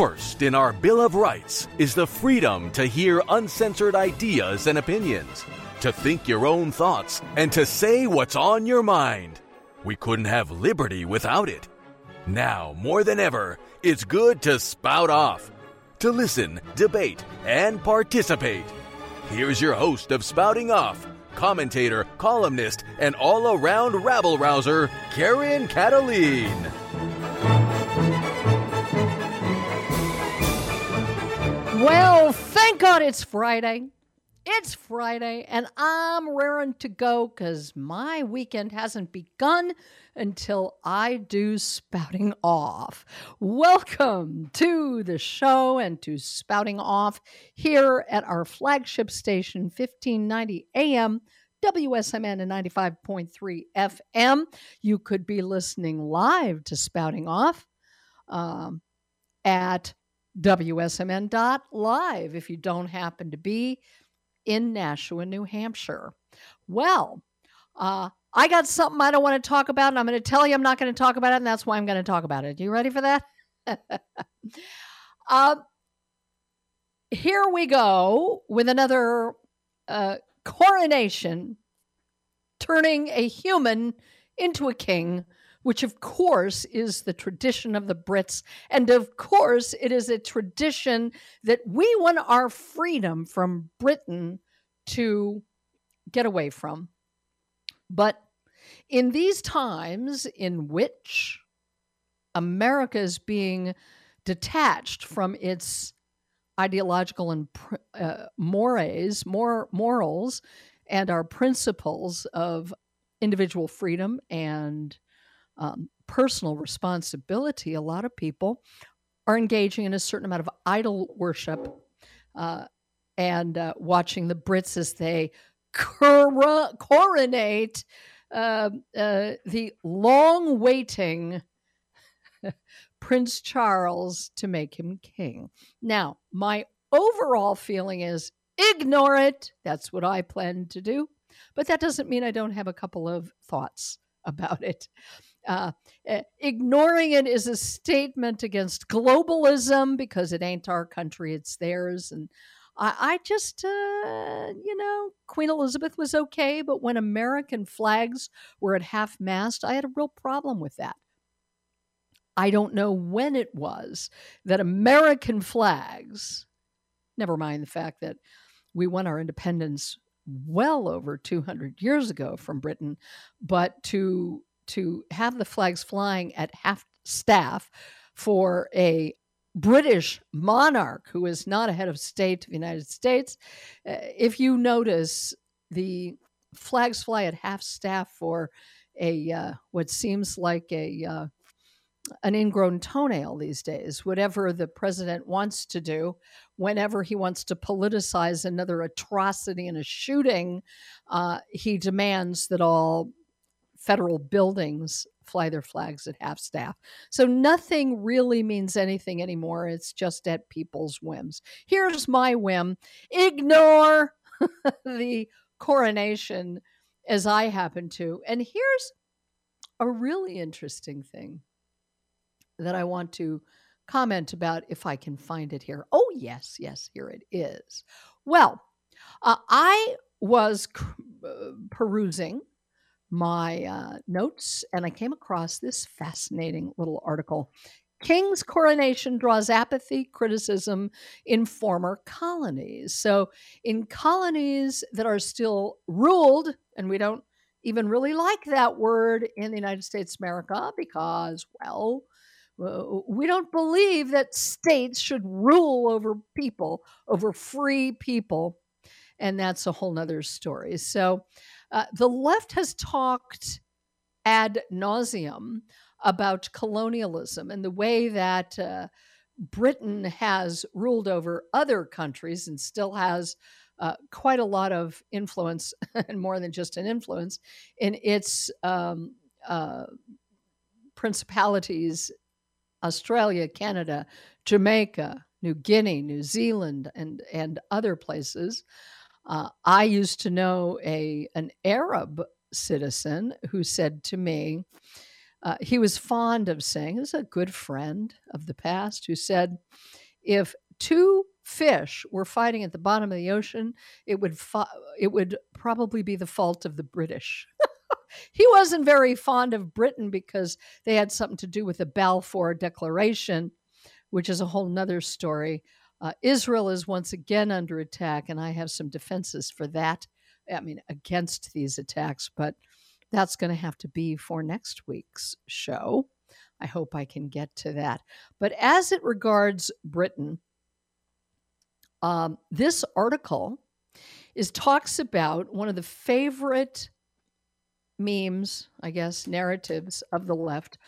First in our Bill of Rights is the freedom to hear uncensored ideas and opinions, to think your own thoughts, and to say what's on your mind. We couldn't have liberty without it. Now, more than ever, it's good to spout off, to listen, debate, and participate. Here's your host of Spouting Off, commentator, columnist, and all around rabble rouser, Karen Kataline. Well, thank God it's Friday. It's Friday, and I'm raring to go because my weekend hasn't begun until I do spouting off. Welcome to the show and to spouting off here at our flagship station, 1590 AM. WSMN and 95.3 FM. You could be listening live to Spouting Off um, at WSMN.live if you don't happen to be in Nashua, New Hampshire. Well, uh, I got something I don't want to talk about, and I'm going to tell you I'm not going to talk about it, and that's why I'm going to talk about it. You ready for that? uh, here we go with another uh, coronation, turning a human into a king which of course is the tradition of the Brits. And of course, it is a tradition that we want our freedom from Britain to get away from. But in these times in which America is being detached from its ideological and uh, mores, mor- morals, and our principles of individual freedom and um, personal responsibility, a lot of people are engaging in a certain amount of idol worship uh, and uh, watching the Brits as they cor- coronate uh, uh the long waiting Prince Charles to make him king. Now, my overall feeling is ignore it. That's what I plan to do. But that doesn't mean I don't have a couple of thoughts about it. Uh, eh, ignoring it is a statement against globalism because it ain't our country, it's theirs. And I, I just, uh, you know, Queen Elizabeth was okay, but when American flags were at half mast, I had a real problem with that. I don't know when it was that American flags, never mind the fact that we won our independence well over 200 years ago from Britain, but to to have the flags flying at half staff for a British monarch who is not a head of state of the United States. Uh, if you notice, the flags fly at half staff for a uh, what seems like a uh, an ingrown toenail these days. Whatever the president wants to do, whenever he wants to politicize another atrocity in a shooting, uh, he demands that all federal buildings fly their flags at half staff. So nothing really means anything anymore. It's just at people's whims. Here's my whim ignore the coronation as I happen to. And here's a really interesting thing that I want to comment about if I can find it here. Oh, yes, yes, here it is. Well, uh, I was uh, perusing my uh, notes and I came across this fascinating little article. King's coronation draws apathy, criticism in former colonies. So, in colonies that are still ruled, and we don't even really like that word in the United States America because, well, we don't believe that states should rule over people, over free people. And that's a whole nother story. So, uh, the left has talked ad nauseum about colonialism and the way that uh, Britain has ruled over other countries and still has uh, quite a lot of influence, and more than just an influence, in its um, uh, principalities Australia, Canada, Jamaica, New Guinea, New Zealand, and, and other places. Uh, I used to know a an Arab citizen who said to me, Uh, he was fond of saying, this is a good friend of the past who said, if two fish were fighting at the bottom of the ocean, it would it would probably be the fault of the British. he wasn't very fond of Britain because they had something to do with the Balfour Declaration, which is a whole nother story. Uh, Israel is once again under attack, and I have some defenses for that. I mean, against these attacks, but that's going to have to be for next week's show. I hope I can get to that. But as it regards Britain, um, this article is talks about one of the favorite memes, I guess, narratives of the left,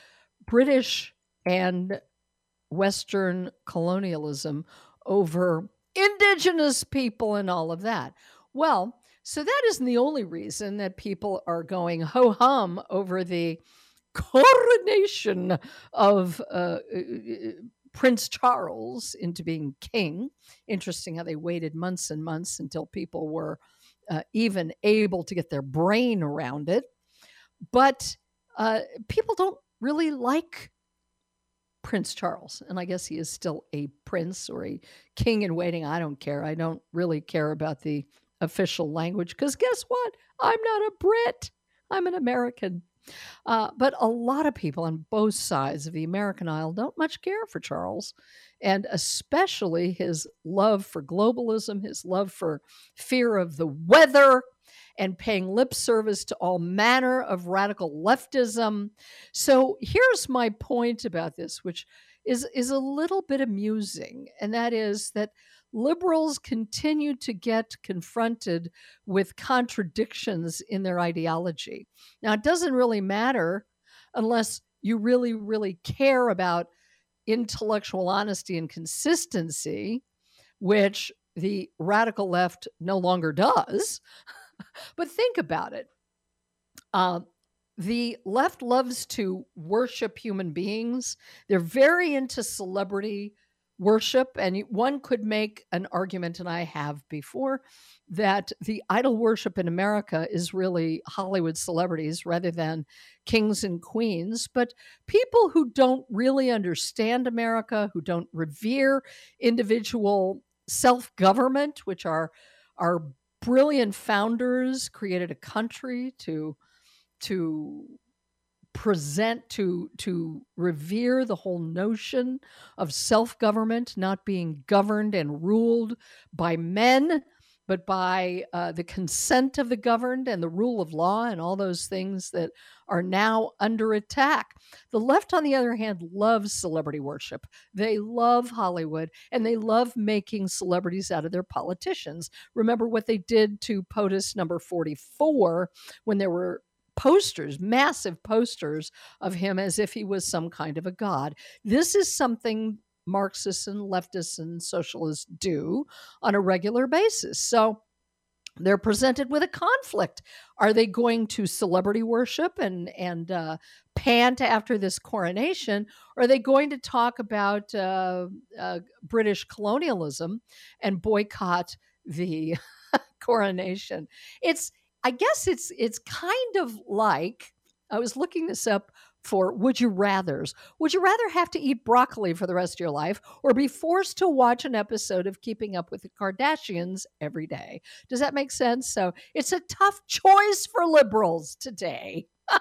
British and Western colonialism over indigenous people and all of that. Well, so that isn't the only reason that people are going ho hum over the coronation of uh, uh, uh, Prince Charles into being king. Interesting how they waited months and months until people were uh, even able to get their brain around it. But uh, people don't really like Prince Charles. And I guess he is still a prince or a king in waiting. I don't care. I don't really care about the official language because guess what? I'm not a Brit, I'm an American. Uh, but a lot of people on both sides of the American aisle don't much care for Charles, and especially his love for globalism, his love for fear of the weather, and paying lip service to all manner of radical leftism. So here's my point about this, which is, is a little bit amusing, and that is that liberals continue to get confronted with contradictions in their ideology. Now, it doesn't really matter unless you really, really care about intellectual honesty and consistency, which the radical left no longer does. but think about it. Uh, the left loves to worship human beings. They're very into celebrity worship. And one could make an argument, and I have before, that the idol worship in America is really Hollywood celebrities rather than kings and queens. But people who don't really understand America, who don't revere individual self government, which are our brilliant founders created a country to to present to to revere the whole notion of self-government not being governed and ruled by men but by uh, the consent of the governed and the rule of law and all those things that are now under attack. The left, on the other hand, loves celebrity worship. They love Hollywood and they love making celebrities out of their politicians. Remember what they did to POTUS number 44 when there were posters, massive posters of him as if he was some kind of a god. This is something Marxists and leftists and socialists do on a regular basis. So they're presented with a conflict. Are they going to celebrity worship and and uh, pant after this coronation? Or are they going to talk about uh, uh, British colonialism and boycott the coronation? It's I guess it's it's kind of like I was looking this up for would you rathers. Would you rather have to eat broccoli for the rest of your life or be forced to watch an episode of Keeping Up with the Kardashians every day? Does that make sense? So it's a tough choice for liberals today.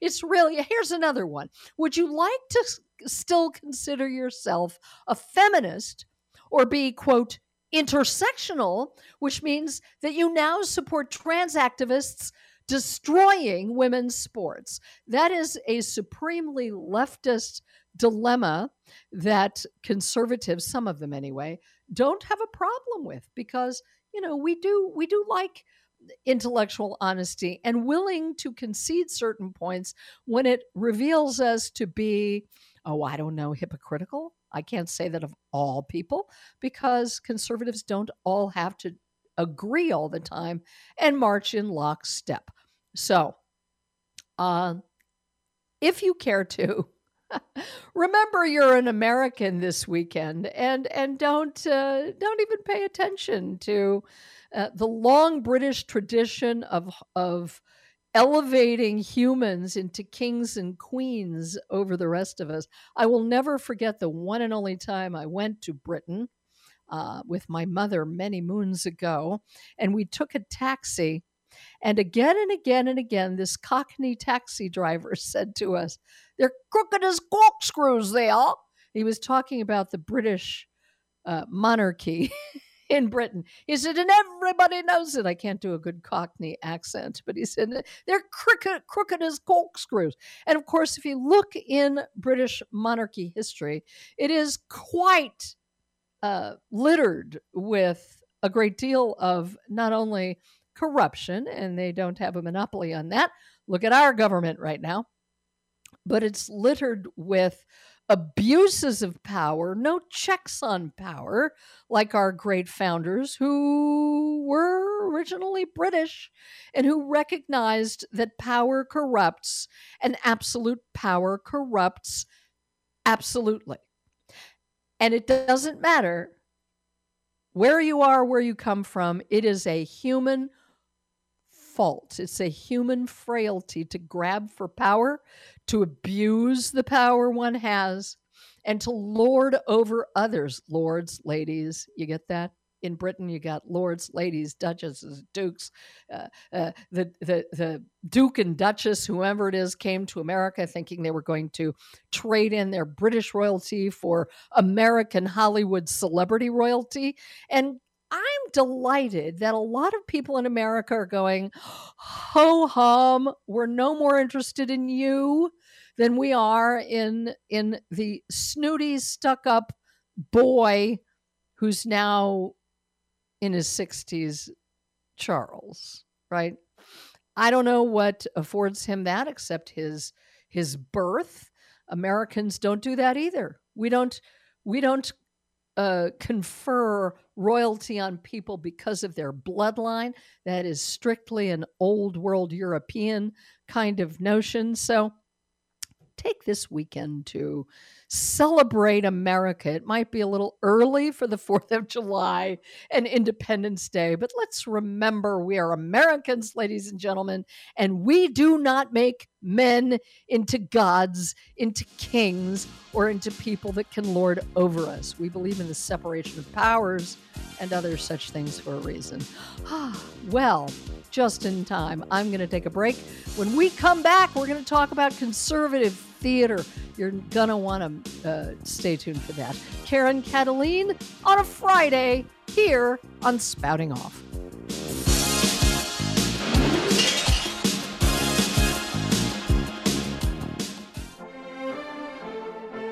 it's really, here's another one. Would you like to still consider yourself a feminist or be, quote, intersectional, which means that you now support trans activists destroying women's sports. That is a supremely leftist dilemma that conservatives, some of them anyway, don't have a problem with because, you know, we do we do like intellectual honesty and willing to concede certain points when it reveals us to be oh, I don't know, hypocritical. I can't say that of all people because conservatives don't all have to agree all the time and march in lockstep. So, uh, if you care to, remember you're an American this weekend, and and don't uh, don't even pay attention to uh, the long British tradition of of elevating humans into kings and queens over the rest of us. I will never forget the one and only time I went to Britain uh, with my mother many moons ago, and we took a taxi. And again and again and again, this Cockney taxi driver said to us, They're crooked as corkscrews, they are. He was talking about the British uh, monarchy in Britain. He said, and everybody knows it. I can't do a good Cockney accent, but he said, they're crooked, crooked as corkscrews. And of course, if you look in British monarchy history, it is quite uh, littered with a great deal of not only corruption, and they don't have a monopoly on that. Look at our government right now. But it's littered with abuses of power, no checks on power, like our great founders who were originally British and who recognized that power corrupts and absolute power corrupts absolutely. And it doesn't matter where you are, where you come from, it is a human fault. It's a human frailty to grab for power, to abuse the power one has, and to lord over others. Lords, ladies, you get that? In Britain, you got lords, ladies, duchesses, dukes. Uh, uh, the, the, the duke and duchess, whoever it is, came to America thinking they were going to trade in their British royalty for American Hollywood celebrity royalty. And I'm delighted that a lot of people in America are going, ho hum, we're no more interested in you than we are in in the snooty, stuck up boy who's now in his 60s, Charles, right? I don't know what affords him that except his his birth. Americans don't do that either. We don't we don't uh, confer royalty on people because of their bloodline. That is strictly an old world European kind of notion. So take this weekend to celebrate America. It might be a little early for the 4th of July and Independence Day, but let's remember we are Americans, ladies and gentlemen, and we do not make men into gods, into kings, or into people that can lord over us. We believe in the separation of powers and other such things for a reason. Ah, well, just in time. I'm going to take a break. When we come back, we're going to talk about conservative theater. You're going to want to uh, stay tuned for that. Karen Kataline on a Friday here on Spouting Off.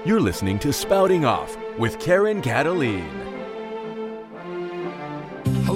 You're listening to Spouting Off with Karen Kataline.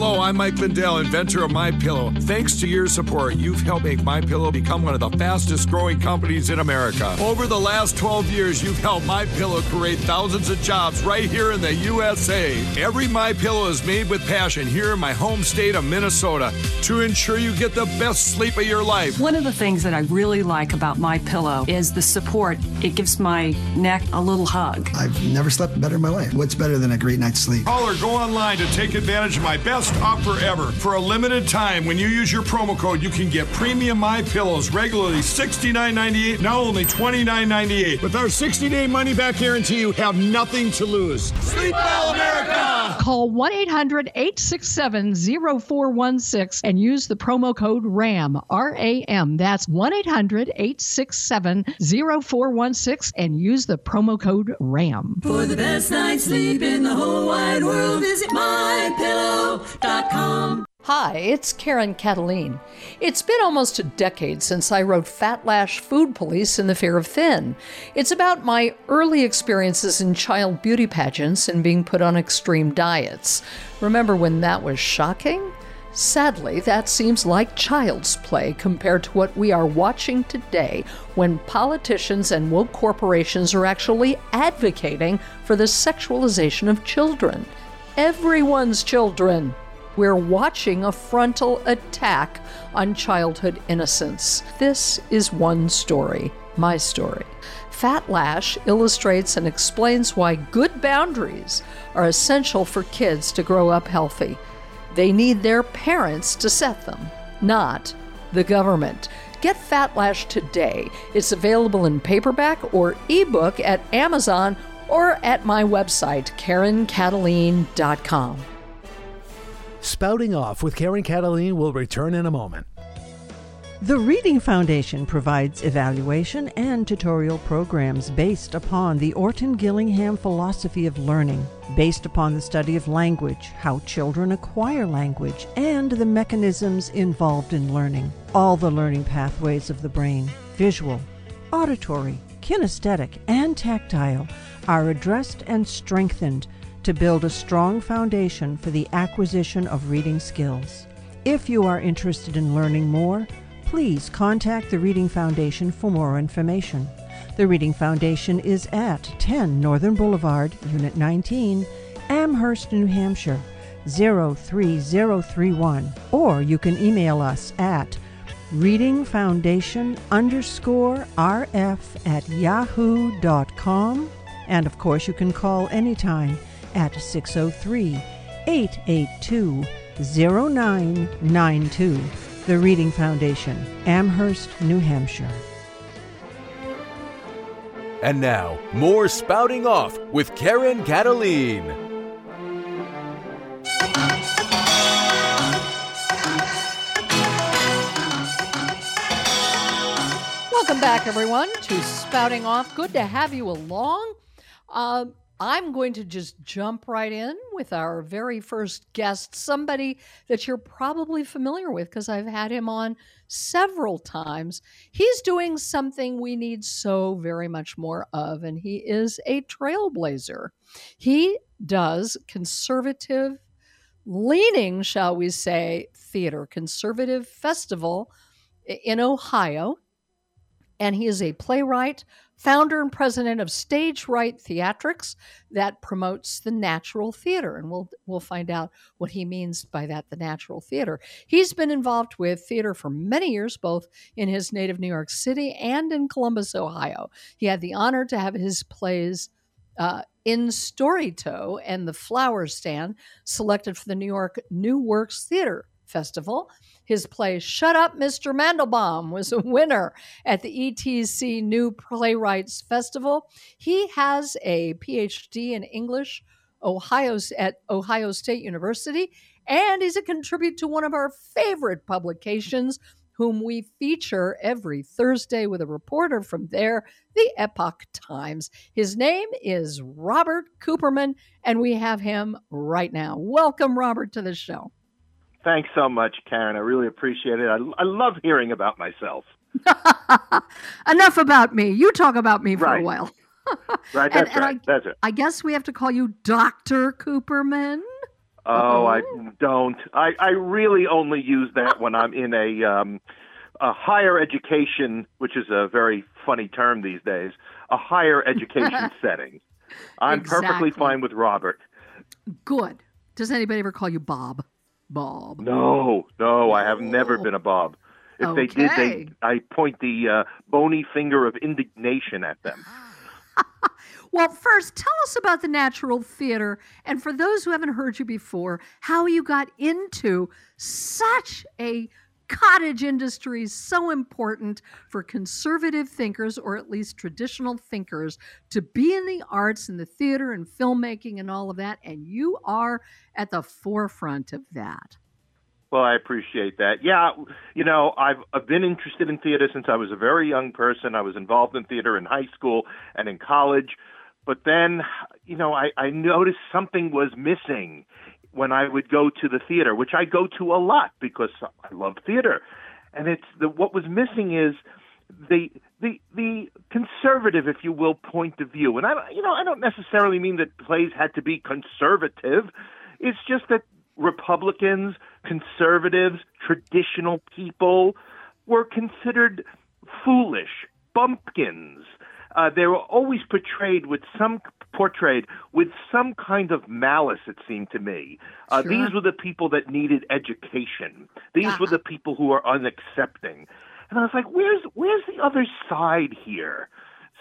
Hello, I'm Mike Lindell, inventor of My Pillow. Thanks to your support, you've helped make My Pillow become one of the fastest growing companies in America. Over the last 12 years, you've helped My Pillow create thousands of jobs right here in the USA. Every My Pillow is made with passion here in my home state of Minnesota to ensure you get the best sleep of your life. One of the things that I really like about My Pillow is the support. It gives my neck a little hug. I've never slept better in my life. What's better than a great night's sleep? Call or go online to take advantage of my best offer ever. For a limited time, when you use your promo code, you can get premium My Pillows regularly $69.98, now only $29.98. With our 60-day money-back guarantee, you have nothing to lose. Sleep well, America! Call 1-800-867-0416 and use the promo code RAM, R-A-M. That's 1-800-867-0416 and use the promo code RAM. For the best night's sleep in the whole wide world, visit Hi, it's Karen Kataline. It's been almost a decade since I wrote Fat Lash Food Police and the Fear of Thin. It's about my early experiences in child beauty pageants and being put on extreme diets. Remember when that was shocking? Sadly, that seems like child's play compared to what we are watching today when politicians and woke corporations are actually advocating for the sexualization of children. Everyone's children. We're watching a frontal attack on childhood innocence. This is one story, my story. Fat Lash illustrates and explains why good boundaries are essential for kids to grow up healthy. They need their parents to set them, not the government. Get Fat Lash today. It's available in paperback or ebook at Amazon or at my website, KarenKataline.com. Spouting Off with Karen Kataline will return in a moment. The Reading Foundation provides evaluation and tutorial programs based upon the Orton Gillingham philosophy of learning, based upon the study of language, how children acquire language, and the mechanisms involved in learning. All the learning pathways of the brain visual, auditory, kinesthetic, and tactile are addressed and strengthened to build a strong foundation for the acquisition of reading skills. If you are interested in learning more, please contact the Reading Foundation for more information. The Reading Foundation is at 10 Northern Boulevard, Unit 19, Amherst, New Hampshire 03031, or you can email us at readingfoundation underscore rf at yahoo.com. And of course, you can call anytime at 603 882 0992. The Reading Foundation, Amherst, New Hampshire. And now, more spouting off with Karen Kataline. Welcome back, everyone, to Spouting Off. Good to have you along. Uh, I'm going to just jump right in with our very first guest, somebody that you're probably familiar with because I've had him on several times. He's doing something we need so very much more of, and he is a trailblazer. He does conservative leaning, shall we say, theater, conservative festival in Ohio. And he is a playwright, founder and president of Stage Right Theatrics that promotes the natural theater. And we'll we'll find out what he means by that, the natural theater. He's been involved with theater for many years, both in his native New York City and in Columbus, Ohio. He had the honor to have his plays uh, in Storytoe and the Flower Stand selected for the New York New Works Theater Festival. His play Shut Up, Mr. Mandelbaum was a winner at the ETC New Playwrights Festival. He has a PhD in English Ohio, at Ohio State University, and he's a contributor to one of our favorite publications, whom we feature every Thursday with a reporter from there, the Epoch Times. His name is Robert Cooperman, and we have him right now. Welcome, Robert, to the show. Thanks so much, Karen. I really appreciate it. I, I love hearing about myself. Enough about me. You talk about me for right. a while. right, that's and, right. I, that's it. I guess we have to call you Dr. Cooperman. Oh, I don't. I, I really only use that when I'm in a um, a higher education, which is a very funny term these days, a higher education setting. I'm exactly. perfectly fine with Robert. Good. Does anybody ever call you Bob? Bob. No, no, I have never been a Bob. If okay. they did, they I point the uh, bony finger of indignation at them. well, first, tell us about the Natural Theater, and for those who haven't heard you before, how you got into such a cottage industry is so important for conservative thinkers or at least traditional thinkers to be in the arts and the theater and filmmaking and all of that and you are at the forefront of that. Well i appreciate that. Yeah you know i've, I've been interested in theater since i was a very young person. I was involved in theater in high school and in college but then you know i, I noticed something was missing when I would go to the theater, which I go to a lot because I love theater. And it's the what was missing is the the the conservative, if you will, point of view. And I you know I don't necessarily mean that plays had to be conservative. It's just that Republicans, conservatives, traditional people were considered foolish, bumpkins. Uh, they were always portrayed with some portrayed with some kind of malice. It seemed to me. Uh, sure. These were the people that needed education. These uh-huh. were the people who were unaccepting. And I was like, "Where's where's the other side here?"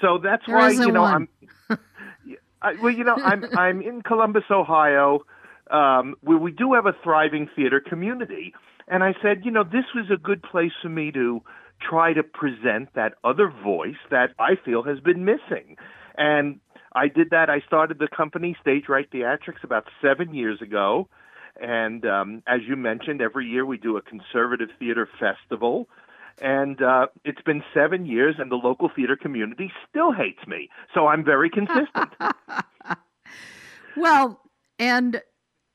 So that's there why you know one. I'm. I, well, you know, I'm I'm in Columbus, Ohio, um, where we do have a thriving theater community. And I said, you know, this was a good place for me to try to present that other voice that I feel has been missing. And I did that. I started the company Stage Right Theatrics about seven years ago. And um, as you mentioned, every year we do a conservative theater festival. And uh, it's been seven years, and the local theater community still hates me. So I'm very consistent. well, and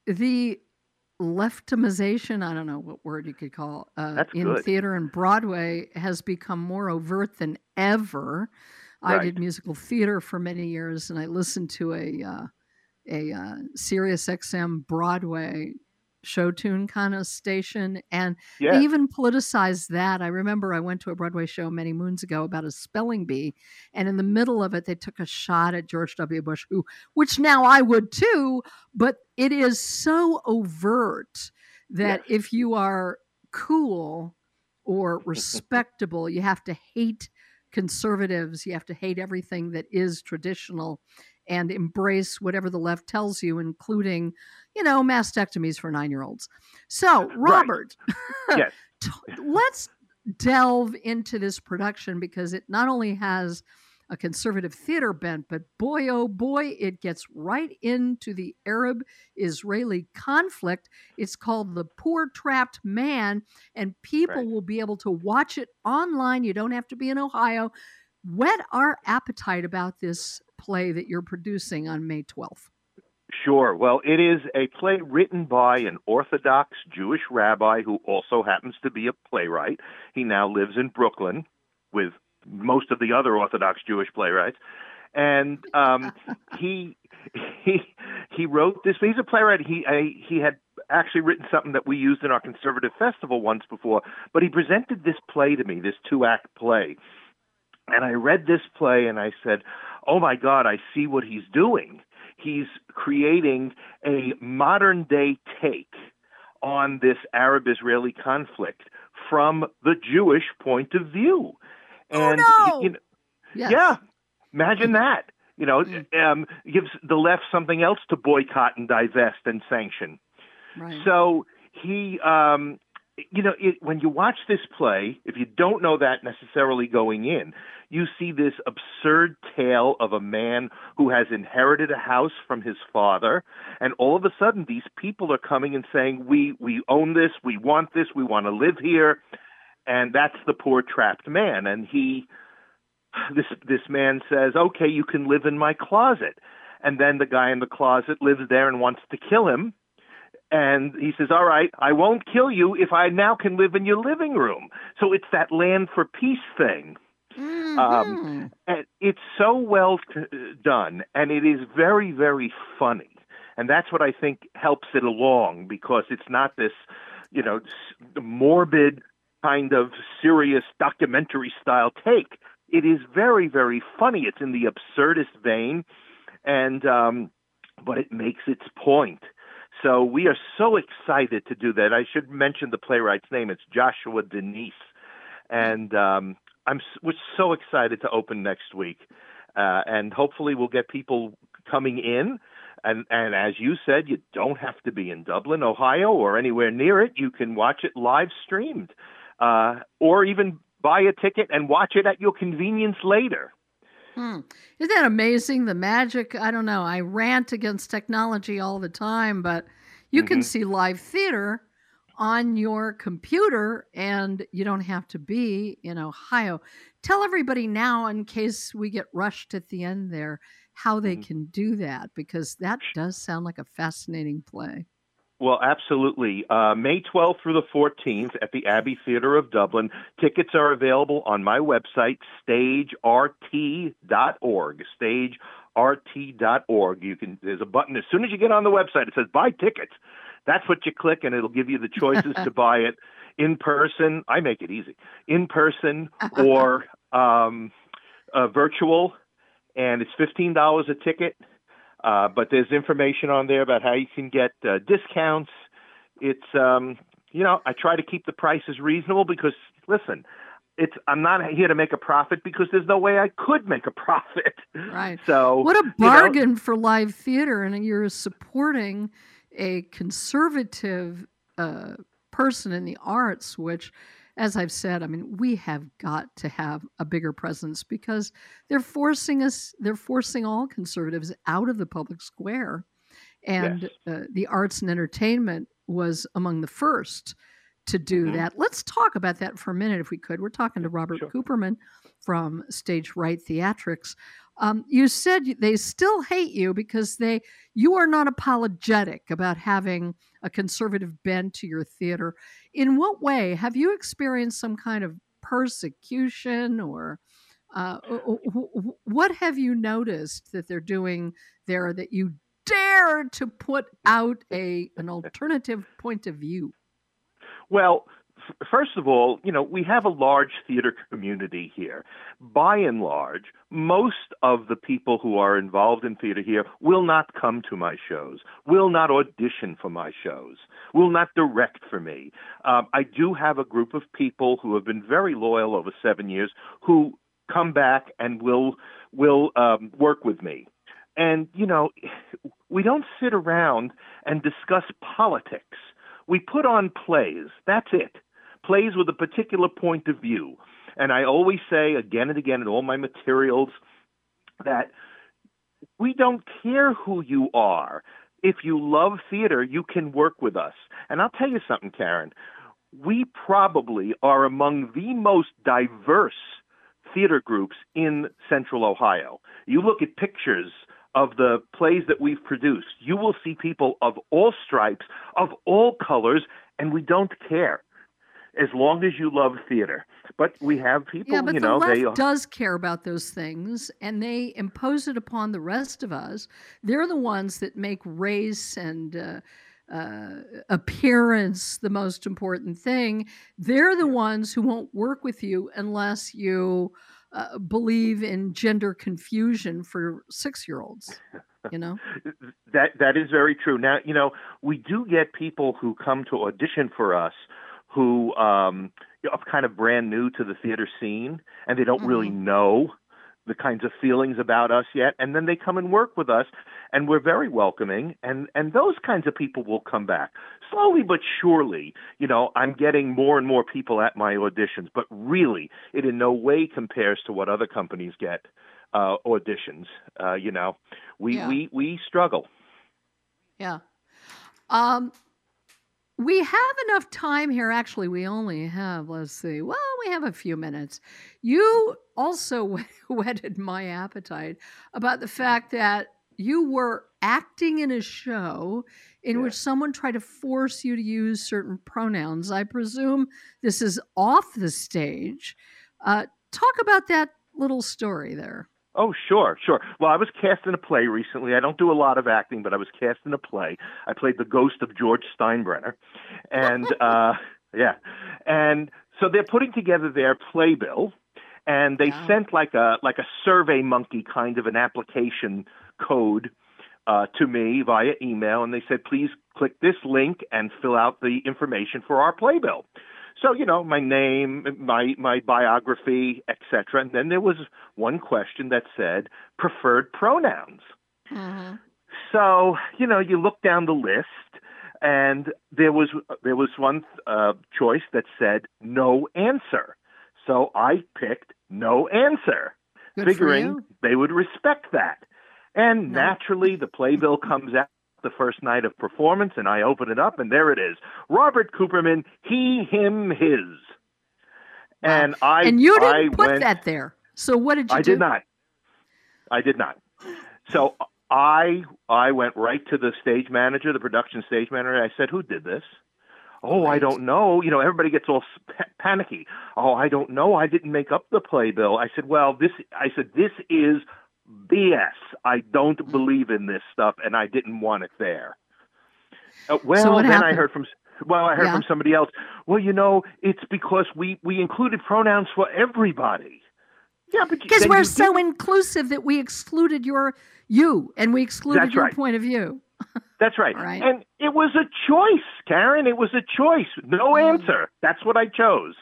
the leftimization, I don't know what word you could call uh, in good. theater and Broadway has become more overt than ever. Right. I did musical theater for many years, and I listened to a uh, a uh, Sirius XM Broadway show tune kind of station, and Yeah. they even politicized that. I remember I went to a Broadway show many moons ago about a spelling bee, and in the middle of it, they took a shot at George W. Bush, who, which now I would too, but it is so overt that if you are cool or respectable, you have to hate conservatives, you have to hate everything that is traditional and embrace whatever the left tells you, including, you know, mastectomies for nine year olds. So, Robert, yes. t- let's delve into this production because it not only has a conservative theater bent, but boy, oh boy, it gets right into the Arab Israeli conflict. It's called The Poor Trapped Man, and people Right. will be able to watch it online. You don't have to be in Ohio. Whet our appetite about this play that you're producing on May 12th. Sure. Well, it is a play written by an Orthodox Jewish rabbi who also happens to be a playwright. He now lives in Brooklyn with most of the other Orthodox Jewish playwrights, and um, he he he wrote this. He's a playwright. He I, he had actually written something that we used in our conservative festival once before, but he presented this play to me, this two act play. And I read this play and I said, Oh my God, I see what he's doing. He's creating a modern day take on this Arab Israeli conflict from the Jewish point of view. And oh no! you know, yes. yeah, imagine that. You know, um, gives the left something else to boycott and divest and sanction. Right. So he, um, you know, it, when you watch this play, if you don't know that necessarily going in, you see this absurd tale of a man who has inherited a house from his father, and all of a sudden these people are coming and saying, "We we own this, we want this, we want to live here," and that's the poor trapped man, and he. This this man says, "Okay, you can live in my closet," and then the guy in the closet lives there and wants to kill him, and he says, "All right, I won't kill you if I now can live in your living room." So it's that land for peace thing. Mhm. Um, and it's so well t- done, and it is very, very funny, and that's what I think helps it along because it's not this, you know, morbid kind of serious documentary style take. It is very, very funny. It's in the absurdist vein, and um, but it makes its point. So we are so excited to do that. I should mention the playwright's name. It's Joshua Denise, and um, I'm we're so excited to open next week, uh, and hopefully we'll get people coming in. And and as you said, you don't have to be in Dublin, Ohio, or anywhere near it. You can watch it live streamed, uh, or even buy a ticket and watch it at your convenience later. Hmm. Isn't that amazing? The magic. I don't know. I rant against technology all the time, but you can Mhm. see live theater on your computer and you don't have to be in Ohio. Tell everybody now, in case we get rushed at the end there, how they Mhm. can do that because that does sound like a fascinating play. Well, absolutely. Uh, May 12th through the 14th at the Abbey Theatre of Dublin. Tickets are available on my website, stagert.org. Stagert.org. You can. There's a button as soon as you get on the website. It says "Buy tickets." That's what you click, and it'll give you the choices to buy it in person. I make it easy. In person or um, uh, virtual, and it's fifteen dollars a ticket. Uh, but there's information on there about how you can get uh, discounts. It's um, you know I try to keep the prices reasonable because listen, it's I'm not here to make a profit because there's no way I could make a profit. Right. So What a you know, bargain for live theater, and you're supporting a conservative uh, person in the arts, which as I've said, I mean, we have got to have a bigger presence because they're forcing us, they're forcing all conservatives out of the public square. And yes. uh, the arts and entertainment was among the first to do mm-hmm. that. Let's talk about that for a minute, if we could. We're talking to Robert sure. Cooperman from Stage Right Theatrics. Um, you said they still hate you because they you are not apologetic about having a conservative bent to your theater. In what way have you experienced some kind of persecution or uh, what have you noticed that they're doing there that you dare to put out a an alternative point of view? Well, first of all, you know, we have a large theater community here. By and large, most of the people who are involved in theater here will not come to my shows, will not audition for my shows, will not direct for me. Um, I do have a group of people who have been very loyal over seven years who come back and will will um, work with me. And you know, we don't sit around and discuss politics. We put on plays. That's it plays with a particular point of view. And I always say again and again in all my materials that we don't care who you are. If you love theater, you can work with us. And I'll tell you something, Karen. We probably are among the most diverse theater groups in central Ohio. You look at pictures of the plays that we've produced, you will see people of all stripes, of all colors, and we don't care as long as you love theater. But we have people, yeah, but you the know, left they does care about those things, and they impose it upon the rest of us. They're the ones that make race and uh, uh, appearance the most important thing. They're the ones who won't work with you unless you uh, believe in gender confusion for six-year-olds. You know that that is very true. Now, you know, we do get people who come to audition for us who um, are kind of brand new to the theater scene and they don't mm-hmm. really know the kinds of feelings about us yet and then they come and work with us and we're very welcoming and and those kinds of people will come back slowly but surely you know i'm getting more and more people at my auditions but really it in no way compares to what other companies get uh auditions uh you know we yeah. we we struggle yeah um we have enough time here. Actually, we only have, let's see, well, we have a few minutes. You also whetted my appetite about the fact that you were acting in a show in yeah. which someone tried to force you to use certain pronouns. I presume this is off the stage. Uh, talk about that little story there. Oh, sure, sure. Well, I was cast in a play recently. I don't do a lot of acting, but I was cast in a play. I played the ghost of George Steinbrenner. And uh yeah. And so they're putting together their playbill and they wow. sent like a like a survey monkey kind of an application code uh, to me via email and they said please click this link and fill out the information for our playbill so you know, my name, my my biography, etc. And then there was one question that said preferred pronouns. Mm-hmm. So you know, you look down the list, and there was there was one uh, choice that said no answer. So I picked no answer, Good figuring they would respect that. And no. naturally, the playbill comes out the first night of performance, and I open it up, and there it is Robert Cooperman, he, him, his. And I and you didn't I put went, that there. So what did you I do? did not. I did not. So I I went right to the stage manager, the production stage manager. I said, "Who did this?" Oh, right. I don't know. You know, everybody gets all panicky. Oh, I don't know. I didn't make up the playbill. I said, "Well, this." I said, "This is BS. I don't mm. believe in this stuff, and I didn't want it there. Uh, well, so then happened? I heard from well, I heard yeah. from somebody else. Well, you know, it's because we we included pronouns for everybody. Yeah, but because we're so inclusive that we excluded your you and we excluded That's your right. point of view. That's right. right. And it was a choice, Karen. It was a choice. No mm. answer. That's what I chose.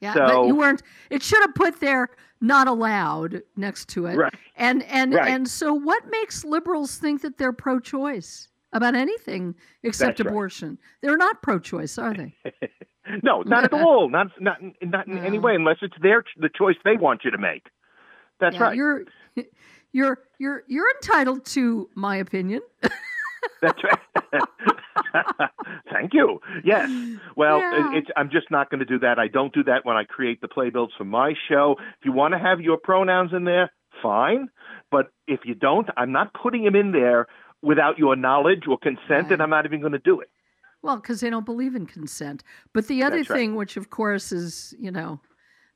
Yeah, so, but you weren't. It should have put there not allowed next to it. Right. And and right. and so what makes liberals think that they're pro-choice about anything except That's abortion? Right. They're not pro-choice, are they? no, not at all. Not not not in any way, unless it's their the choice they want you to make. That's Yeah, right. You're you're you're you're entitled to my opinion. That's right. Thank you. Yes. Well, Yeah. it, I'm just not going to do that. I don't do that when I create the playbills for my show. If you want to have your pronouns in there, fine. But if you don't, I'm not putting them in there without your knowledge or consent, and I'm not even going to do it. Well, because they don't believe in consent. But the other That's right. thing, which of course is, you know,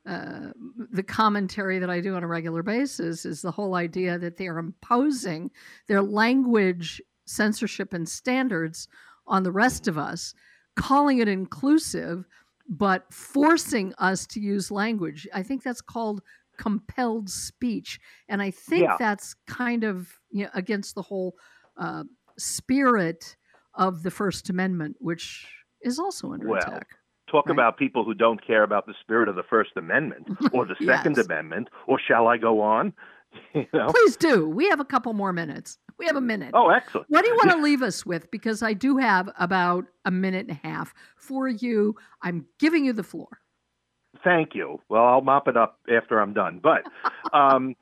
uh, the commentary that I do on a regular basis, is the whole idea that they are imposing their language censorship and standards on the rest of us, calling it inclusive, but forcing us to use language. I think that's called compelled speech. And I think Yeah. that's kind of you know, against the whole uh, spirit of the First Amendment, which is also under Well, attack. Talk Right. about people who don't care about the spirit of the First Amendment or the Second Yes. Amendment, or shall I go on? You know? Please do. We have a couple more minutes. We have a minute. Oh, excellent. What do you want to leave us with? Because I do have about a minute and a half for you. I'm giving you the floor. Thank you. Well, I'll mop it up after I'm done. But, um,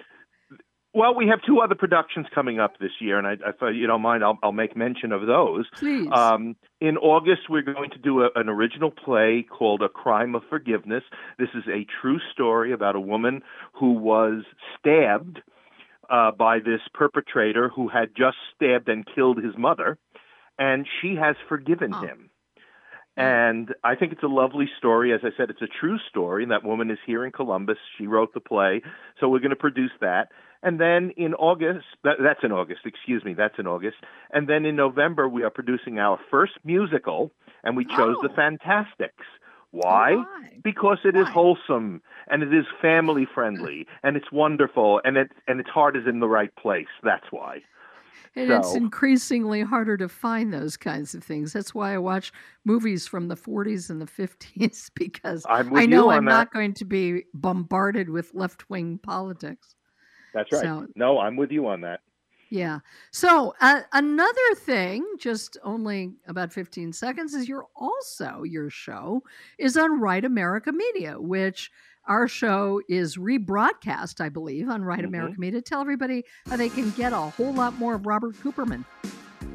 well, we have two other productions coming up this year, and I, if you don't mind, I'll, I'll make mention of those. Please. Um, in August, we're going to do a, an original play called A Crime of Forgiveness. This is a true story about a woman who was stabbed uh, by this perpetrator who had just stabbed and killed his mother, and she has forgiven Oh. him. And I think it's a lovely story. As I said, it's a true story. And that woman is here in Columbus. She wrote the play. So we're going to produce that. And then in August, that, that's in August, excuse me, that's in August. And then in November, we are producing our first musical, and we chose The Oh. Fantasticks. Why? Why? Because it is Why? wholesome and it is family friendly mm. and it's wonderful and it and its heart is in the right place. That's why. And it's increasingly harder to find those kinds of things. That's why I watch movies from the 40s and the 50s because I know I'm that. not going to be bombarded with left wing politics. That's right. So- no, I'm with you on that. Yeah. So uh, another thing, just only about 15 seconds, is you're also your show is on Right America Media, which our show is rebroadcast, I believe, on Right Mhm. America Media. Tell everybody how they can get a whole lot more of Robert Cooperman.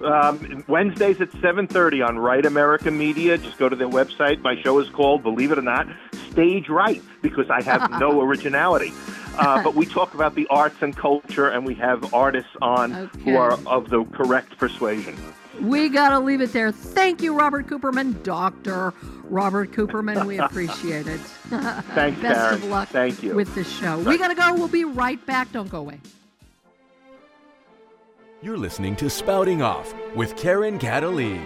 Um, Wednesdays at 7:30 on Right America Media. Just go to their website. My show is called, believe it or not, Stage Right, because I have no originality. Uh, but we talk about the arts and culture, and we have artists on Okay. who are of the correct persuasion. We got to leave it there. Thank you, Robert Cooperman, Dr. Robert Cooperman. We appreciate it. Thanks, Best Karen. of luck Thank you. with the show. We got to go. We'll be right back. Don't go away. You're listening to Spouting Off with Karen Kataline.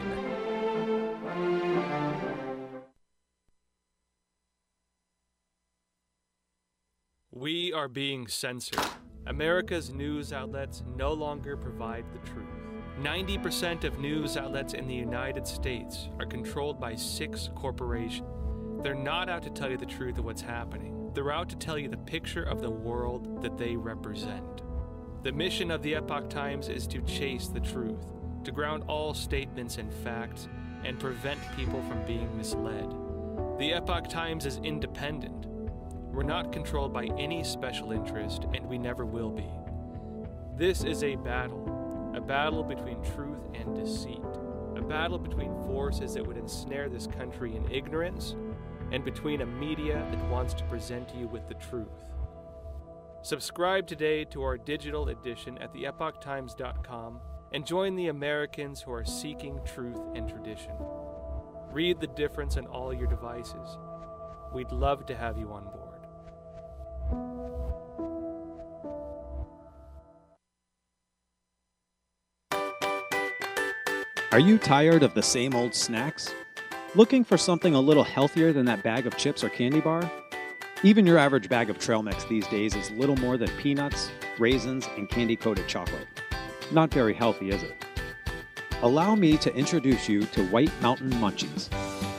We are being censored. America's news outlets no longer provide the truth. 90% of news outlets in the United States are controlled by six corporations. They're not out to tell you the truth of what's happening, they're out to tell you the picture of the world that they represent. The mission of the Epoch Times is to chase the truth, to ground all statements in facts, and prevent people from being misled. The Epoch Times is independent. We're not controlled by any special interest, and we never will be. This is a battle, a battle between truth and deceit, a battle between forces that would ensnare this country in ignorance, and between a media that wants to present you with the truth. Subscribe today to our digital edition at theepochtimes.com and join the Americans who are seeking truth and tradition. Read the difference on all your devices. We'd love to have you on board. Are you tired of the same old snacks? Looking for something a little healthier than that bag of chips or candy bar? Even your average bag of trail mix these days is little more than peanuts, raisins, and candy coated chocolate. Not very healthy, is it? Allow me to introduce you to White Mountain Munchies.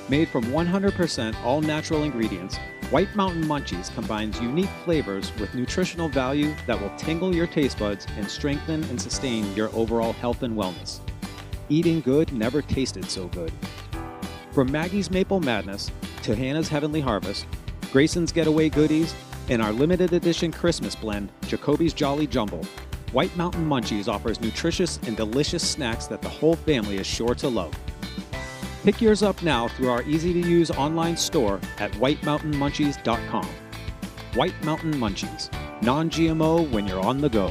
Made from 100% all natural ingredients, White Mountain Munchies combines unique flavors with nutritional value that will tingle your taste buds and strengthen and sustain your overall health and wellness. Eating good never tasted so good. From Maggie's Maple Madness to Hannah's Heavenly Harvest, Grayson's Getaway Goodies, and our limited edition Christmas blend, Jacoby's Jolly Jumble, White Mountain Munchies offers nutritious and delicious snacks that the whole family is sure to love. Pick yours up now through our easy to use online store at whitemountainmunchies.com. White Mountain Munchies, non GMO when you're on the go.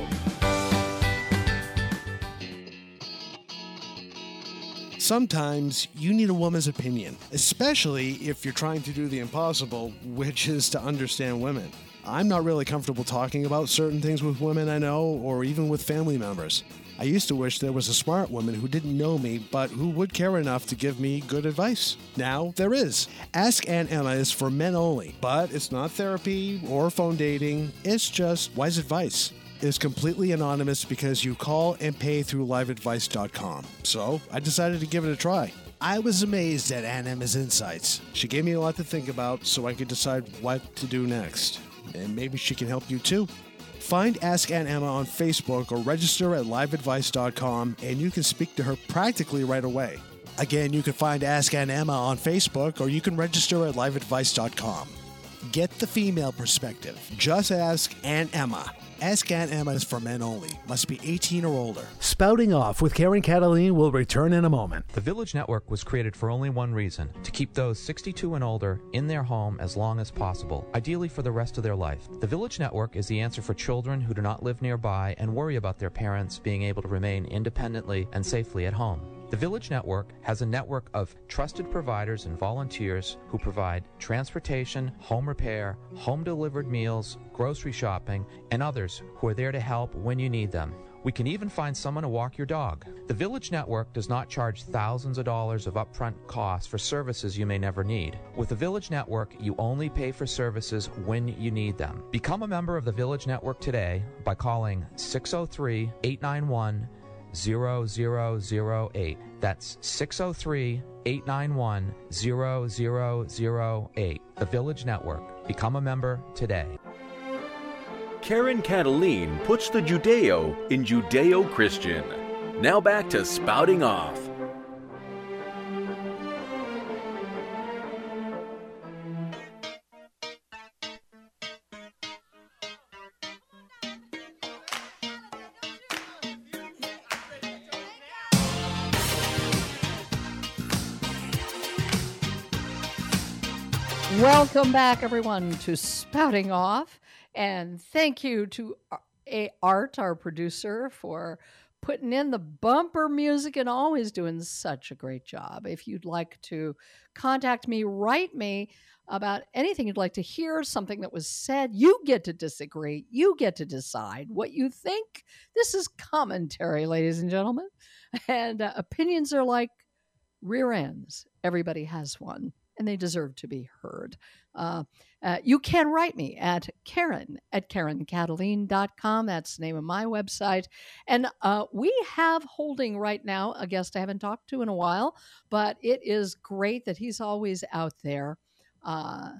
Sometimes you need a woman's opinion, especially if you're trying to do the impossible, which is to understand women. I'm not really comfortable talking about certain things with women I know or even with family members. I used to wish there was a smart woman who didn't know me, but who would care enough to give me good advice. Now there is. Ask Aunt Emma is for men only, but it's not therapy or phone dating, it's just wise advice. Is completely anonymous because you call and pay through liveadvice.com. So I decided to give it a try. I was amazed at Aunt Emma's insights. She gave me a lot to think about so I could decide what to do next. And maybe she can help you too. Find Ask Aunt Emma on Facebook or register at liveadvice.com and you can speak to her practically right away. Again, you can find Ask Aunt Emma on Facebook or you can register at liveadvice.com. Get the female perspective. Just ask Aunt Emma. Ask Aunt Emma is for men only. Must be 18 or older. Spouting Off with Karen Kataline will return in a moment. The Village Network was created for only one reason to keep those 62 and older in their home as long as possible, ideally for the rest of their life. The Village Network is the answer for children who do not live nearby and worry about their parents being able to remain independently and safely at home. The Village Network has a network of trusted providers and volunteers who provide transportation, home repair, home delivered meals, grocery shopping, and others who are there to help when you need them. We can even find someone to walk your dog. The Village Network does not charge thousands of dollars of upfront costs for services you may never need. With the Village Network, you only pay for services when you need them. Become a member of the Village Network today by calling 603 891 0008. That's 603 891 0008. The Village Network. Become a member today. Karen Kataline puts the Judeo in Judeo Christian. Now back to spouting off. Welcome back, everyone, to Spouting Off. And thank you to Art, our producer, for putting in the bumper music and always doing such a great job. If you'd like to contact me, write me about anything you'd like to hear, something that was said. You get to disagree. You get to decide what you think. This is commentary, ladies and gentlemen. And uh, opinions are like rear ends. Everybody has one and they deserve to be heard. Uh, uh, you can write me at Karen at KarenKataline.com. That's the name of my website. And uh, we have holding right now a guest I haven't talked to in a while, but it is great that he's always out there uh,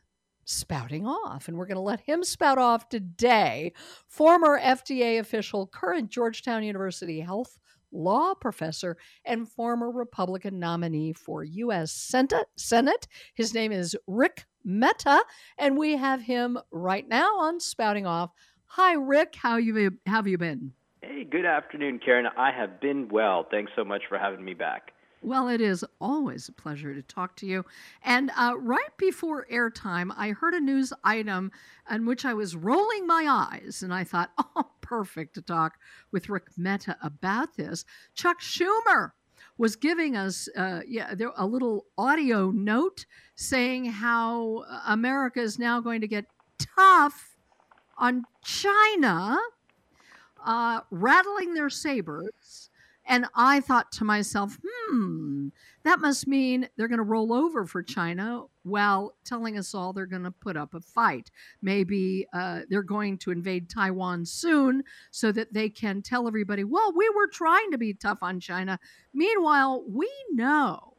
spouting off. And we're going to let him spout off today. Former FDA official, current Georgetown University Health law professor and former Republican nominee for U.S. Senate. His name is Rik Mehta, and we have him right now on Spouting Off. Hi, Rik. How you have you been? Hey, good afternoon, Karen. I have been well. Thanks so much for having me back. Well, it is always a pleasure to talk to you. And uh, right before airtime, I heard a news item in which I was rolling my eyes, and I thought, oh, perfect to talk with Rik Mehta about this. Chuck Schumer was giving us uh, yeah, a little audio note saying how America is now going to get tough on China, uh, rattling their sabers and I thought to myself, hmm, that must mean they're going to roll over for China while telling us all they're going to put up a fight. Maybe uh, they're going to invade Taiwan soon so that they can tell everybody, well, we were trying to be tough on China. Meanwhile, we know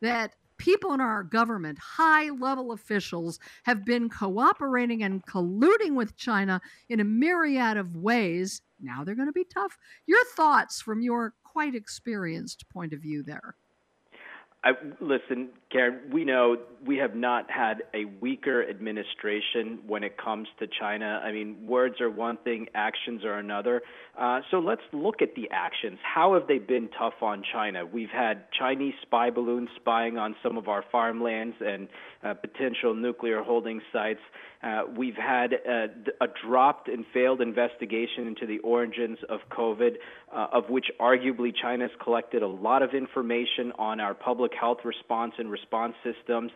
that people in our government, high level officials, have been cooperating and colluding with China in a myriad of ways. Now they're going to be tough. Your thoughts from your quite experienced point of view there? I, listen, Karen, we know we have not had a weaker administration when it comes to China. I mean, words are one thing, actions are another. Uh, so let's look at the actions. How have they been tough on China? We've had Chinese spy balloons spying on some of our farmlands and uh, potential nuclear holding sites. Uh, we've had a, a, dropped and failed investigation into the origins of COVID, uh, of which arguably China has collected a lot of information on our public health response and response systems.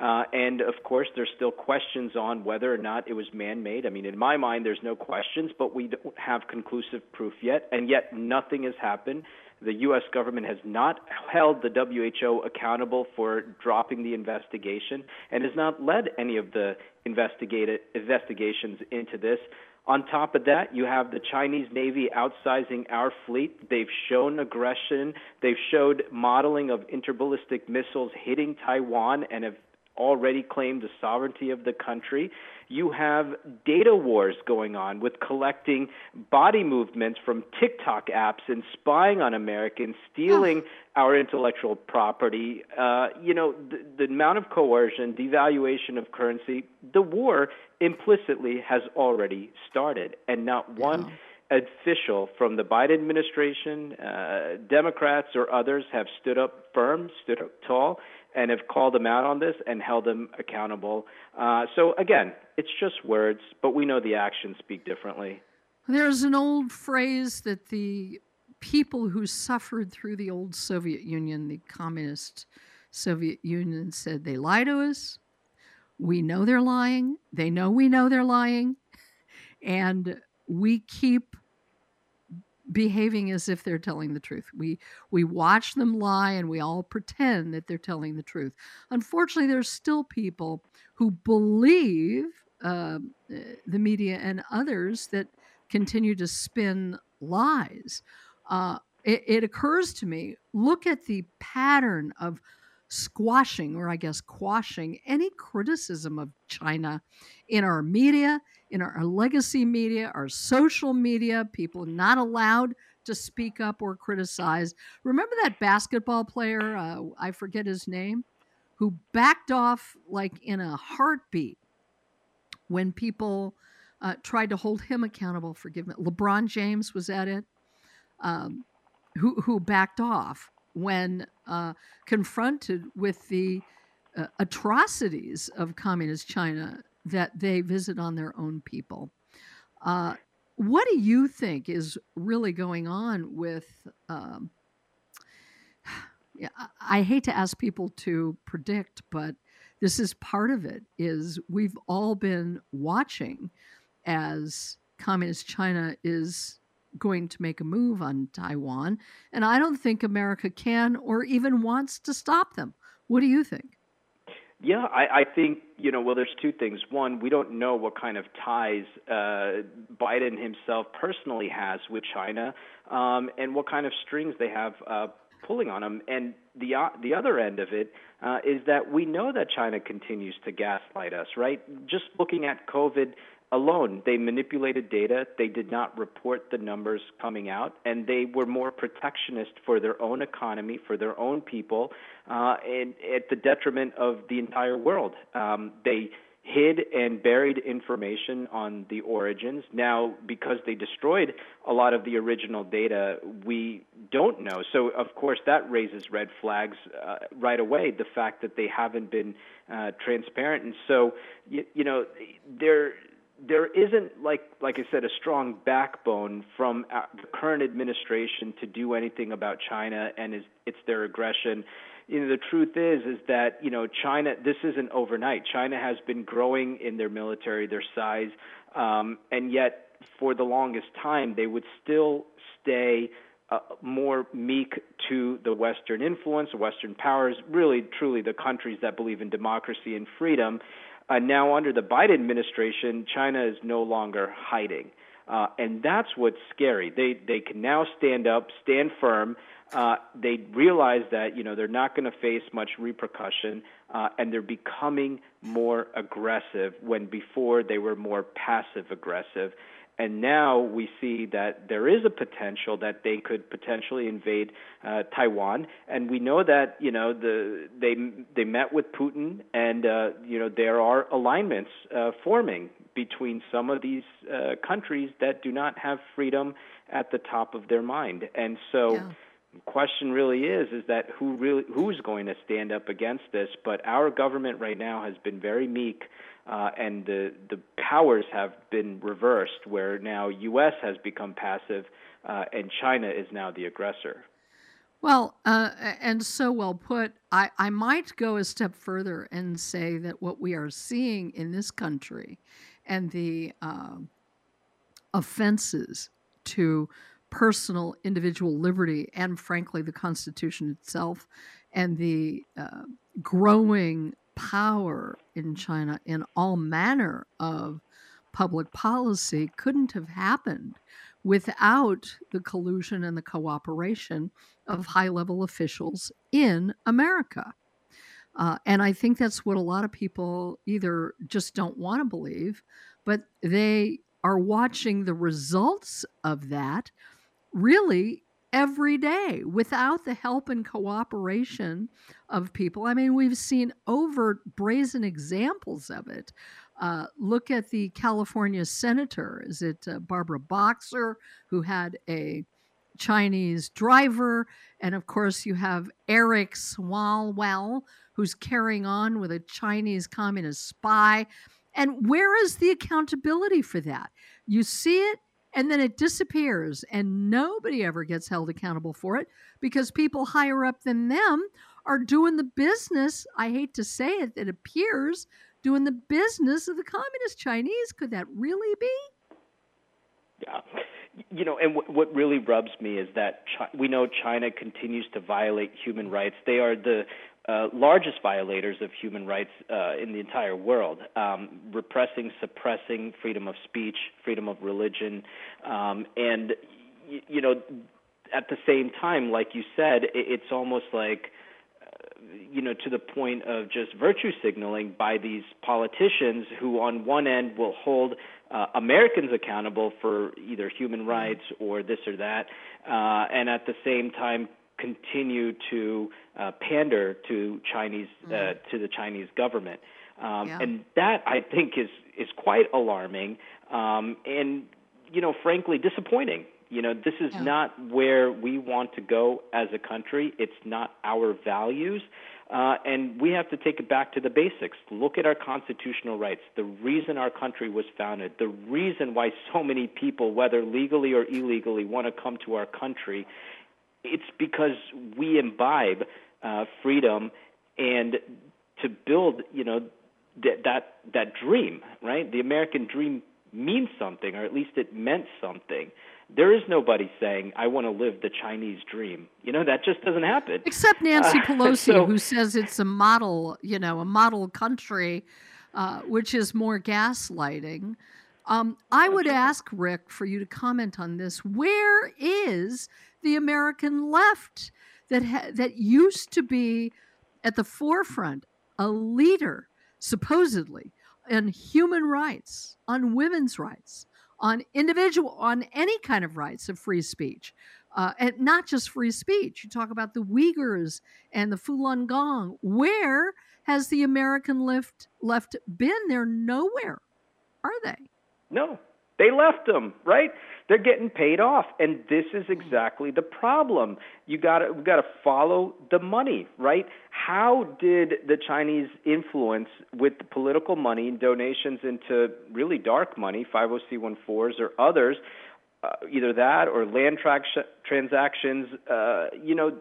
Uh, and of course, there's still questions on whether or not it was man made. I mean, in my mind, there's no questions, but we don't have conclusive proof yet, and yet nothing has happened. The U.S. government has not held the WHO accountable for dropping the investigation and has not led any of the investigations into this. On top of that, you have the Chinese Navy outsizing our fleet. They've shown aggression. They've showed modeling of interballistic missiles hitting Taiwan and have already claimed the sovereignty of the country. You have data wars going on with collecting body movements from TikTok apps and spying on Americans, stealing our intellectual property. Uh, you know, the, the amount of coercion, devaluation of currency, the war implicitly has already started, and not one. official from the Biden administration, uh, Democrats or others have stood up firm, stood up tall, and have called them out on this and held them accountable. Uh, so again, it's just words, but we know the actions speak differently. There's an old phrase that the people who suffered through the old Soviet Union, the communist Soviet Union, said they lie to us. We know they're lying. They know we know they're lying. And we keep behaving as if they're telling the truth. We we watch them lie and we all pretend that they're telling the truth. Unfortunately, there's still people who believe uh, the media and others that continue to spin lies. Uh, it, it occurs to me look at the pattern of squashing, or I guess quashing, any criticism of China in our media, in our, our legacy media, our social media, people not allowed to speak up or criticize. Remember that basketball player, uh, I forget his name, who backed off like in a heartbeat when people uh, tried to hold him accountable for giving LeBron James was at it, um, who who backed off when uh, confronted with the uh, atrocities of communist China that they visit on their own people. Uh, what do you think is really going on with? Um, I hate to ask people to predict, but this is part of it. Is we've all been watching as communist China is going to make a move on Taiwan. And I don't think America can or even wants to stop them. What do you think? Yeah, I, I think you know. Well, there's two things. One, we don't know what kind of ties uh, Biden himself personally has with China, um, and what kind of strings they have uh, pulling on him. And the uh, the other end of it uh, is that we know that China continues to gaslight us. Right? Just looking at COVID alone. They manipulated data. They did not report the numbers coming out, and they were more protectionist for their own economy, for their own people, uh, and at the detriment of the entire world. Um, they hid and buried information on the origins. Now, because they destroyed a lot of the original data, we don't know. So, of course, that raises red flags uh, right away. The fact that they haven't been uh, transparent, and so you, you know, they're there isn't like like I said a strong backbone from uh, the current administration to do anything about China and is it's their aggression. You know the truth is is that you know China this isn't overnight. China has been growing in their military, their size, um, and yet for the longest time they would still stay uh, more meek to the Western influence, Western powers, really truly the countries that believe in democracy and freedom. Uh, now, under the Biden administration, China is no longer hiding. Uh, and that's what's scary. They they can now stand up, stand firm. Uh, they realize that you know they're not going to face much repercussion, uh, and they're becoming more aggressive when before they were more passive aggressive. And now we see that there is a potential that they could potentially invade uh, Taiwan, and we know that you know the they they met with Putin, and uh, you know there are alignments uh, forming between some of these uh, countries that do not have freedom at the top of their mind, and so. Yeah. question really is is that who really who's going to stand up against this? But our government right now has been very meek uh, and the the powers have been reversed, where now U.S. has become passive uh, and China is now the aggressor. Well, uh, and so well put. I, I might go a step further and say that what we are seeing in this country and the uh, offenses to personal individual liberty and, frankly, the Constitution itself and the uh, growing power in China in all manner of public policy couldn't have happened without the collusion and the cooperation of high level officials in America. Uh, and I think that's what a lot of people either just don't want to believe, but they are watching the results of that really every day without the help and cooperation of people. I mean, we've seen overt, brazen examples of it. Uh, look at the California senator. Is it uh, Barbara Boxer, who had a Chinese driver? And of course, you have Eric Swalwell, who's carrying on with a Chinese communist spy. And where is the accountability for that? You see it and then it disappears and nobody ever gets held accountable for it because people higher up than them are doing the business i hate to say it it appears doing the business of the communist chinese. Could that really be? Yeah. You know and what really rubs me is that Chi- we know china continues to violate human rights. They are the uh, largest violators of human rights uh, in the entire world, um, repressing, suppressing freedom of speech, freedom of religion, um, and y- you know, at the same time, like you said, it, it's almost like uh, you know to the point of just virtue signaling by these politicians who on one end will hold uh, Americans accountable for either human rights or this or that, and at the same time continue to uh, pander to Chinese uh, mm. to the Chinese government, um, yeah. and that I think is is quite alarming um, and you know frankly disappointing. You know this is yeah. not where we want to go as a country. It's not our values. Uh, and we have to take it back to the basics. Look at our constitutional rights, the reason our country was founded, the reason why so many people, whether legally or illegally, want to come to our country it's because we imbibe uh, freedom and to build, you know, that that that dream, right? The American dream means something, or at least it meant something. There is nobody saying, "I want to live the Chinese dream." You know, that just doesn't happen. Except Nancy uh, Pelosi, so, who says it's a model, you know, a model country, uh, which is more gaslighting. Um, I would ask Rik for you to comment on this. Where is the American left that ha- that used to be at the forefront, a leader supposedly on human rights, on women's rights, on individual, on any kind of rights of free speech, uh, and not just free speech. You talk about the Uyghurs and the Falun Gong. Where has the American left left been? They're nowhere, are they? No, they left them, right? They're getting paid off, and this is exactly the problem. You got to we got to follow the money, right? How did the Chinese influence with political money and donations into really dark money, 50c14s or others, uh, either that or land tra- transactions? Uh, you know,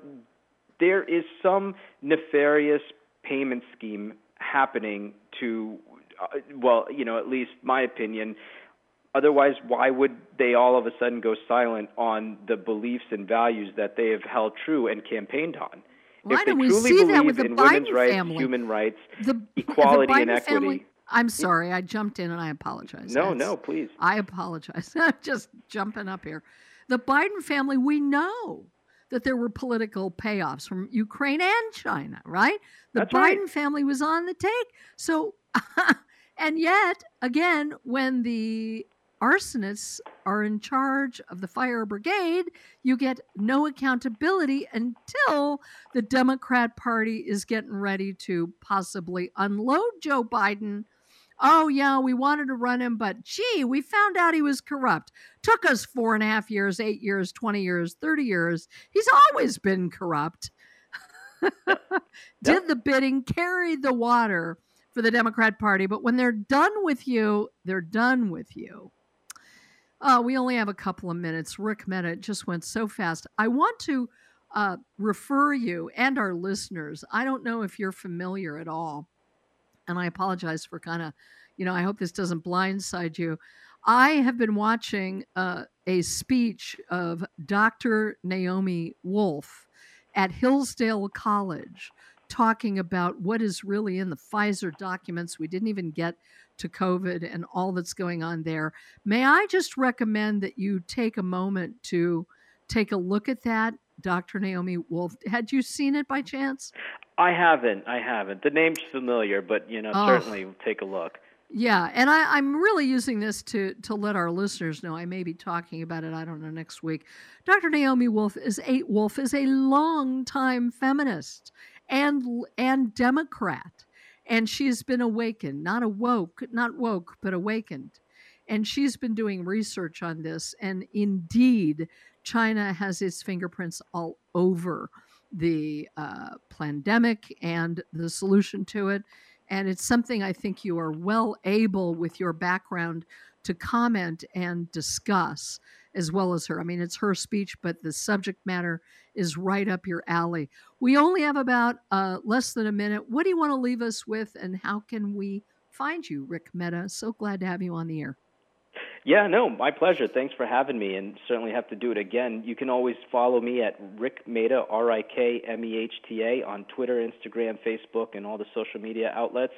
there is some nefarious payment scheme happening to, uh, well, you know, at least my opinion Otherwise, why would they all of a sudden go silent on the beliefs and values that they have held true and campaigned on? Why if they we truly see believe that with the in Biden women's rights, family? human rights, the, equality, the and equity. Family, I'm sorry, I jumped in and I apologize. No, That's, no, please. I apologize. I'm just jumping up here. The Biden family, we know that there were political payoffs from Ukraine and China, right? The That's Biden right. family was on the take. So, and yet, again, when the arsonists are in charge of the fire brigade, you get no accountability until the Democrat Party is getting ready to possibly unload Joe Biden. Oh, yeah, we wanted to run him, but gee, we found out he was corrupt. Took us four and a half years, eight years, 20 years, 30 years. He's always been corrupt. Did the bidding, carried the water for the Democrat Party. But when they're done with you, they're done with you. Uh, we only have a couple of minutes. Rik Mehta it just went so fast. I want to uh, refer you and our listeners. I don't know if you're familiar at all, and I apologize for kind of, you know, I hope this doesn't blindside you. I have been watching uh, a speech of Dr. Naomi Wolf at Hillsdale College talking about what is really in the Pfizer documents. We didn't even get to COVID and all that's going on there. May I just recommend that you take a moment to take a look at that, Dr. Naomi Wolf? Had you seen it by chance? I haven't. I haven't. The name's familiar, but you know, oh. certainly take a look. Yeah, and I, am really using this to to let our listeners know. I may be talking about it. I don't know next week. Dr. Naomi Wolf is a Wolf is a longtime feminist and and Democrat, and she's been awakened, not awoke, not woke, but awakened, and she's been doing research on this. And indeed, China has its fingerprints all over the uh, pandemic and the solution to it. And it's something I think you are well able, with your background, to comment and discuss as well as her. I mean, it's her speech, but the subject matter is right up your alley. We only have about uh, less than a minute. What do you want to leave us with, and how can we find you, Rik Mehta? So glad to have you on the air. Yeah, no, my pleasure. Thanks for having me, and certainly have to do it again. You can always follow me at Rik Mehta, R I K M E H T A, on Twitter, Instagram, Facebook, and all the social media outlets.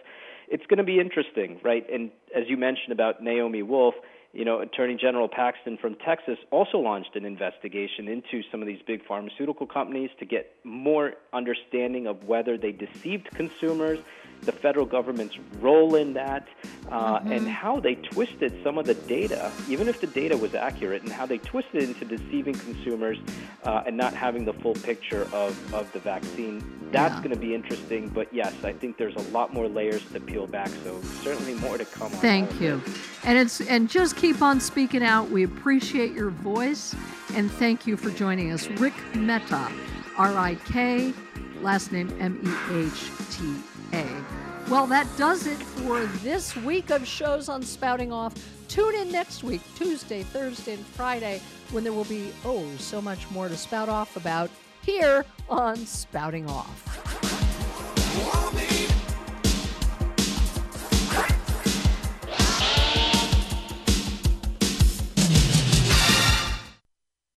It's going to be interesting, right? And as you mentioned about Naomi Wolf, you know, Attorney General Paxton from Texas also launched an investigation into some of these big pharmaceutical companies to get more understanding of whether they deceived consumers, the federal government's role in that, uh, mm-hmm. and how they twisted some of the data, even if the data was accurate, and how they twisted it into deceiving consumers uh, and not having the full picture of, of the vaccine. That's yeah. going to be interesting, but yes, I think there's a lot more layers to peel back, so certainly more to come. Thank you, and it's and just keep on speaking out. We appreciate your voice, and thank you for joining us, Rik Mehta, R I K, last name M E H T a. Well, that does it for this week of shows on Spouting Off. Tune in next week, Tuesday, Thursday, and Friday, when there will be, oh, so much more to spout off about here on Spouting Off.